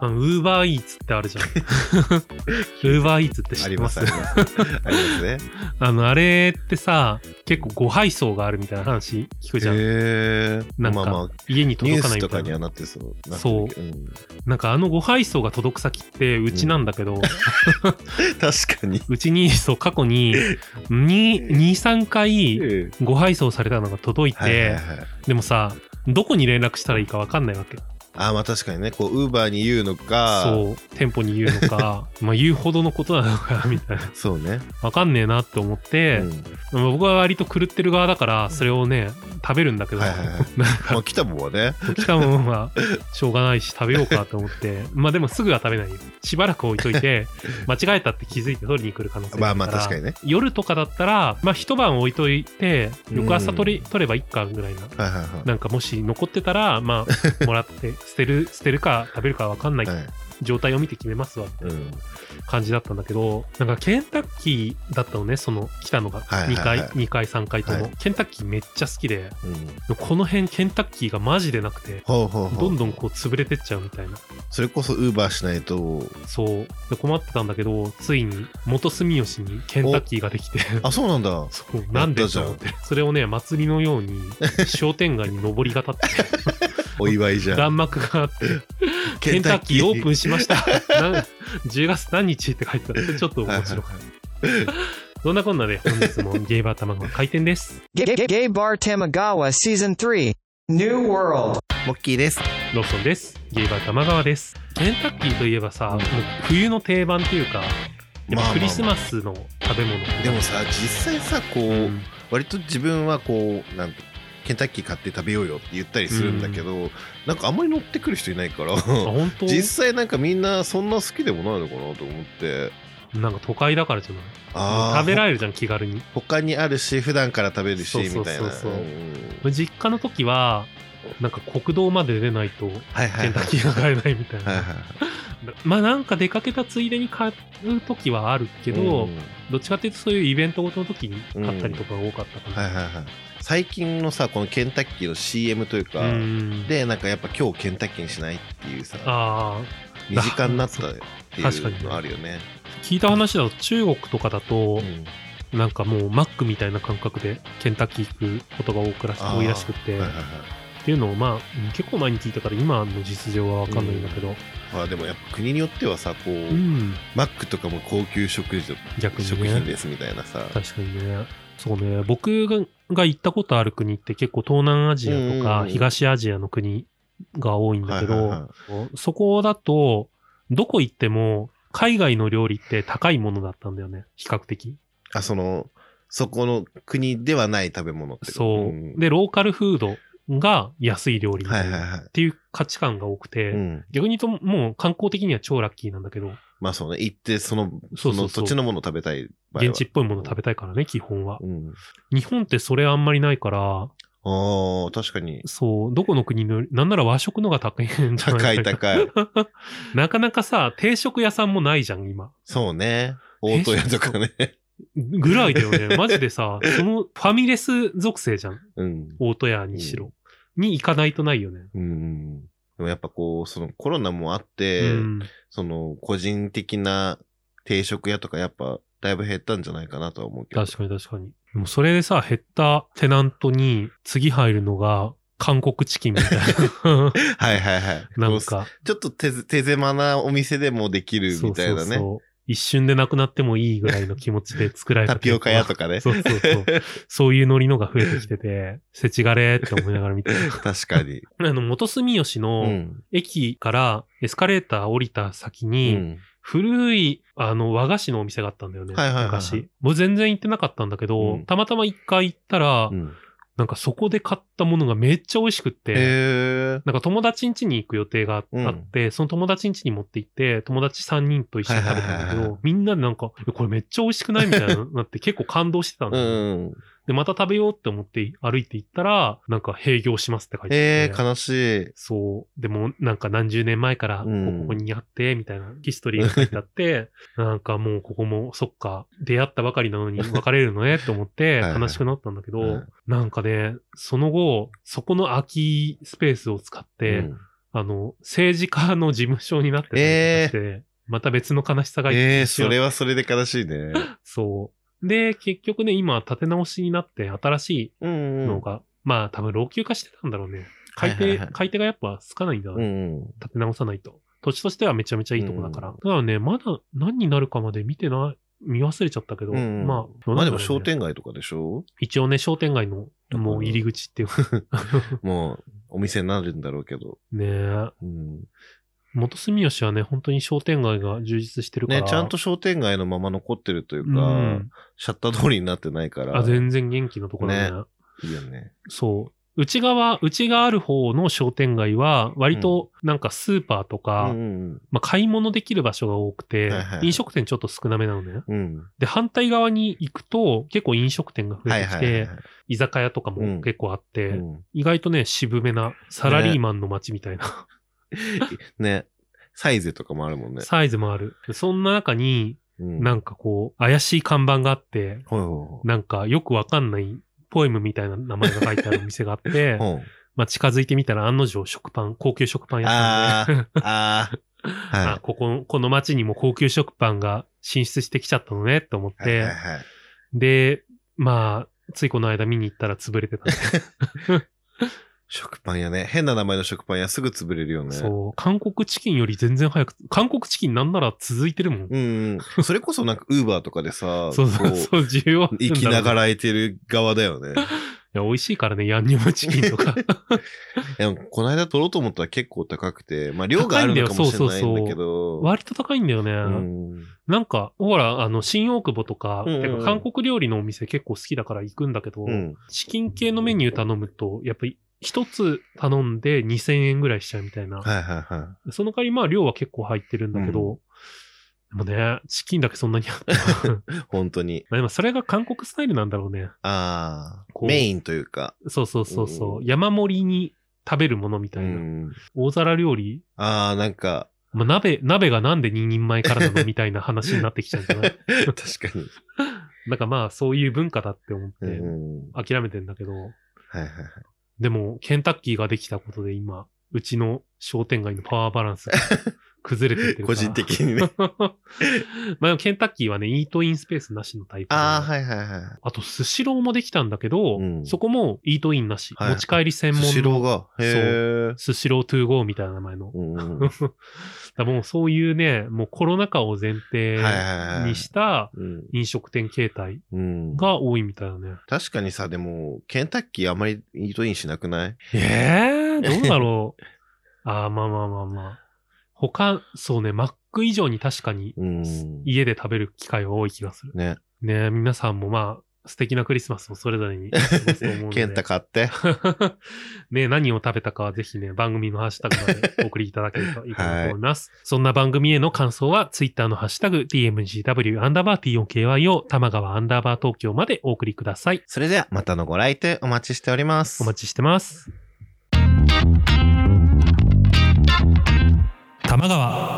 あの、ウーバーイーツってあるじゃん。ウーバーイーツって知ってます？あります、あります。ありますね。あの、あれってさ、結構ご配送があるみたいな話聞くじゃん。へえ。なんか、まあまあ、家に届かないスとかにはみたいな。なってそう。そうなってるけどなんかあのご配送が届く先ってうちなんだけど、う ん確かに。うちにそう過去に2、2、3回えご配送されたのが届いて、はいはいはい。でもさ、どこに連絡したらいいかわかんないわけ。あ、まあ確かにね、こう、ウーバーに言うのか、そう、店舗に言うのか、まあ言うほどのことなのか、みたいな。そうね。わかんねえなって思って、うんまあ僕は割と狂ってる側だから、それをね、食べるんだけど、はいはいはいなんかまあ来たもんはね。来たもんは しょうがないし食べようかと思って、まあでもすぐは食べないよ。しばらく置いといて、間違えたって気づいて取りに来る可能性があるから。まあまあ確かにね夜とかだったら、まあ一晩置いといて、翌朝取り、取ればいいかぐらいな。はいはいはい。なんかもし残ってたら、まあ、もらって、捨てる、捨てるか食べるかわかんないはい状態を見て決めますわってうん。感じだったんだけど、なんかケンタッキーだったのね、その来たのが。はいはい2回、はい2回、3回とも、はいケンタッキーめっちゃ好きで、うん。この辺ケンタッキーがマジでなくて。どんどんこう潰れてっちゃうみたいな。それこそウーバーしないと、そう。で困ってたんだけど、ついに元住吉にケンタッキーができて、あ、そうなんだ。そう、なんでと思って。それをね、祭りのように商店街に上りが立って、お祝いじゃん。弾幕があって、ケンタッキーオープンしました。な10月何日って書いてあって、ちょっと面白かった。そんなこんなで本日もゲイバー卵が開店です。Gay, gay, gay Bar Tamagawa Season 3 New World モッキーです。ローソンです。ゲイバー玉川です。ケンタッキーといえばさ、もう冬の定番っていうか、やっぱクリスマスの食べ物。でもさ、実際さ、こう、うん割と自分はこう、なんてケンタッキー買って食べようよって言ったりするんだけど、なんかあんまり乗ってくる人いないから、実際なんかみんなそんな好きでもないのかなと思って。なんか都会だからじゃない？あー食べられるじゃん、気軽に。他にあるし、普段から食べるし、みたいな。実家の時は、なんか国道まで出ないと。ケンタッキーが買えないみたいな。はいはいはいまあなんか出かけたついでに買う時はあるけど、うん。どっちかっていうとそういうイベントごとの時に買ったりとかが多かったかな。はいはいはい。最近のさ、このケンタッキーの CM というか、うん。で、なんかやっぱ今日ケンタッキーにしないっていうさ、ああ、身近になったって確かにねいうのあるよね。聞いた話だと中国とかだとう、ん。なんかもうマックみたいな感覚でケンタッキー行くことが多くらし多いらしくって、はいはいはいっていうのをまあうん結構前に聞いたから今の実情はわかんないんだけど、まあでもやっぱ国によってはさ、こう、うん、マックとかも高級食事逆に食品ね。ですみたいなさ。確かにね。そうね。僕がが行ったことある国って結構東南アジアとうんうんうんか東アジアの国が多いんだけどそこだと、どこ行っても海外の料理って高いものだったんだよね。比較的。あ、その、そこの国ではない食べ物ってそう。んで、ローカルフードが安い料理みたいな。っていう価値観が多くて、うん。逆に言うともう観光的には超ラッキーなんだけど、まあそうね、行ってその、その土地のものを食べたい。現地っぽいもの食べたいからね、基本は。うん。日本ってそれあんまりないから、ああ、確かに。そう、どこの国の、なんなら和食のが高いんじゃない高い高い。なかなかさ、定食屋さんもないじゃん、今。そうね。大戸屋とかね。ぐらいだよね。マジでさ、そのファミレス属性じゃん。うん。大戸屋にしろ。に行かないとないよね。うん。でもやっぱこう、そのコロナもあって、うん。その個人的な定食屋とかやっぱだいぶ減ったんじゃないかなとは思うけど。確かに確かに。でもそれでさ、減ったテナントに次入るのが韓国チキンみたいな。はいはいはい。なんこか、うちょっと手手狭なお店でもできるみたいなね。そうそうそう一瞬でなくなってもいいぐらいの気持ちで作られたタピオカ屋とか。かね。そうそうそう。そういうノリのが増えてきてて、せちがれーって思いながら見てる。確かに。あの、元住吉うのん。駅からエスカレーター降りた先うに、ん。古い、あの、和菓子のお店があったんだよね。はいはいはいはい昔。もう全然行ってなかったんだけど、うんたまたま一回行ったら、うんなんかそこで買ったものがめっちゃ美味しくって。なんか友達ん家に行く予定があって、その友達ん家に持って行って、友達3人と一緒に食べたんだけど、みんなでなんか、えこれめっちゃ美味しくない？みたいななって結構感動してたんうだよね、ん。で、また食べようって思って歩いて行ったら、なんか閉業しますって書いてあって。へえ、悲しい。そう。でも、なんか何十年前から、こうんここにあって、みたいなヒストリーが書いてあって、なんかもうここも、そっか、出会ったばかりなのに別れるのねって思ってはいはい悲しくなったんだけど、うんなんかね、その後、そこの空きスペースを使って、うんあの、政治家の事務所になってたりとかして、また別の悲しさがええー、それはそれで悲しいね。そう。で、結局ね、今、立て直しになって、新しうんいのが、まあ、多分老朽化してたんだろうね。買い手、はいはいはい買い手がやっぱつかないんだ、うんうん。立て直さないと。土地としてはめちゃめちゃいいとこだから。だからね、まだ何になるかまで見てない、見忘れちゃったけど、うんうんまあ、どうまあでも商店街とかでしょ？一応ね、商店街のもう入り口っていうか もうお店になるんだろうけど。ねえ、うん、元住吉はね、本当に商店街が充実してるから。ね、ちゃんと商店街のまま残ってるというか、うんシャッター通りになってないから。あ、全然元気なところだね。ねいいよね。そう。内側、内がある方の商店街は、割となんかスーパーとか、うんうんまあ、買い物できる場所が多くて、はいはい飲食店ちょっと少なめなのね。うん。で、反対側に行くと、結構飲食店が増はいえてきて、はいはい。居酒屋とかも結構あって、うん意外とね、渋めなサラリーマンの街みたいな、ね。サイズとかもあるもんね。サイズもある。そんな中に、うんなんかこう、怪しい看板があって、ほいほなんかよくわかんないポエムみたいな名前が書いてあるお店があって まあ近づいてみたら案の定食パン、高級食パン屋さんで、ああ、ああ、はあ、ここ、この街にも高級食パンが進出してきちゃったのねって思っい。て、はいはいはいで、まあ、ついこの間見に行ったら潰れてたね。食パン屋ね。変な名前の食パン屋すぐ潰れるよね。そう、韓国チキンより全然早く、韓国チキンなんなら続いてるもん。うんうん。それこそなんか、ウーバーとかでさ、そうそうこそう、需要あるんだろうね生きながらえてる側だよね。いや、美味しいからね、ヤンニョムチキンとか。でも、この間取ろうと思ったら結構高くて、まあ量があるのかもしれないんだけど。割と高いんだよね。うんなんか、ほら、あの、新大久保とか、うんうん韓国料理のお店結構好きだから行くんだけど、うん。チキン系のメニュー頼むと、やっぱり一つ頼んで2000円ぐらいしちゃうみたいな。はいはいはその代わりまあ量は結構入ってるんだけど、でもね、チキンだけそんなにあった。まい。本当に。あでもそれが韓国スタイルなんだろうね。ああ、メインというか。そうそうそうそう。うん山盛りに食べるものみたういな。ん。大皿料理ああ、なんか、まあ、鍋、鍋がなんで2人前からなのみたいな話になってきちゃうんじゃない？確かに。なんかまあそういう文化だって思っうてん。諦めてんだけど、はいはいはい。でもケンタッキーができたことで今、うちの商店街のパワーバランスが。崩れてってるか個ら。人的にね。まあケンタッキーはね、イートインスペースなしのタイプで。ああ、はいはいはい。あと、スシローもできたんだけど、うんそこもイートインなし。はい持ち帰り専門スシローのが？へえ。スシロー To Go みたいな名前の。うんうん。だもうそういうね、もうコロナ禍を前提にしたうん飲食店形態うん。が多いみたいだね。確かにさ、でも、ケンタッキーあまりイートインしなくない？ええどうだろう。ああ、まあまあまあまあ。他、そうね、マック以上に確かにうん。家で食べる機会は多い気がする。ね。ね皆さんもまあ、素敵なクリスマスをそれぞれに過ごすと思うので。ケンタ買って。ね何を食べたかはぜひね、番組のハッシュタグまでお送りいただけるといいかなと思います。そんな番組への感想は、ツイッターのハッシュタグ、tmgw アンダーバー t4kyo 玉川アンダーバー東京までお送りください。それでは、またのご来店お待ちしております。お待ちしてます。玉川。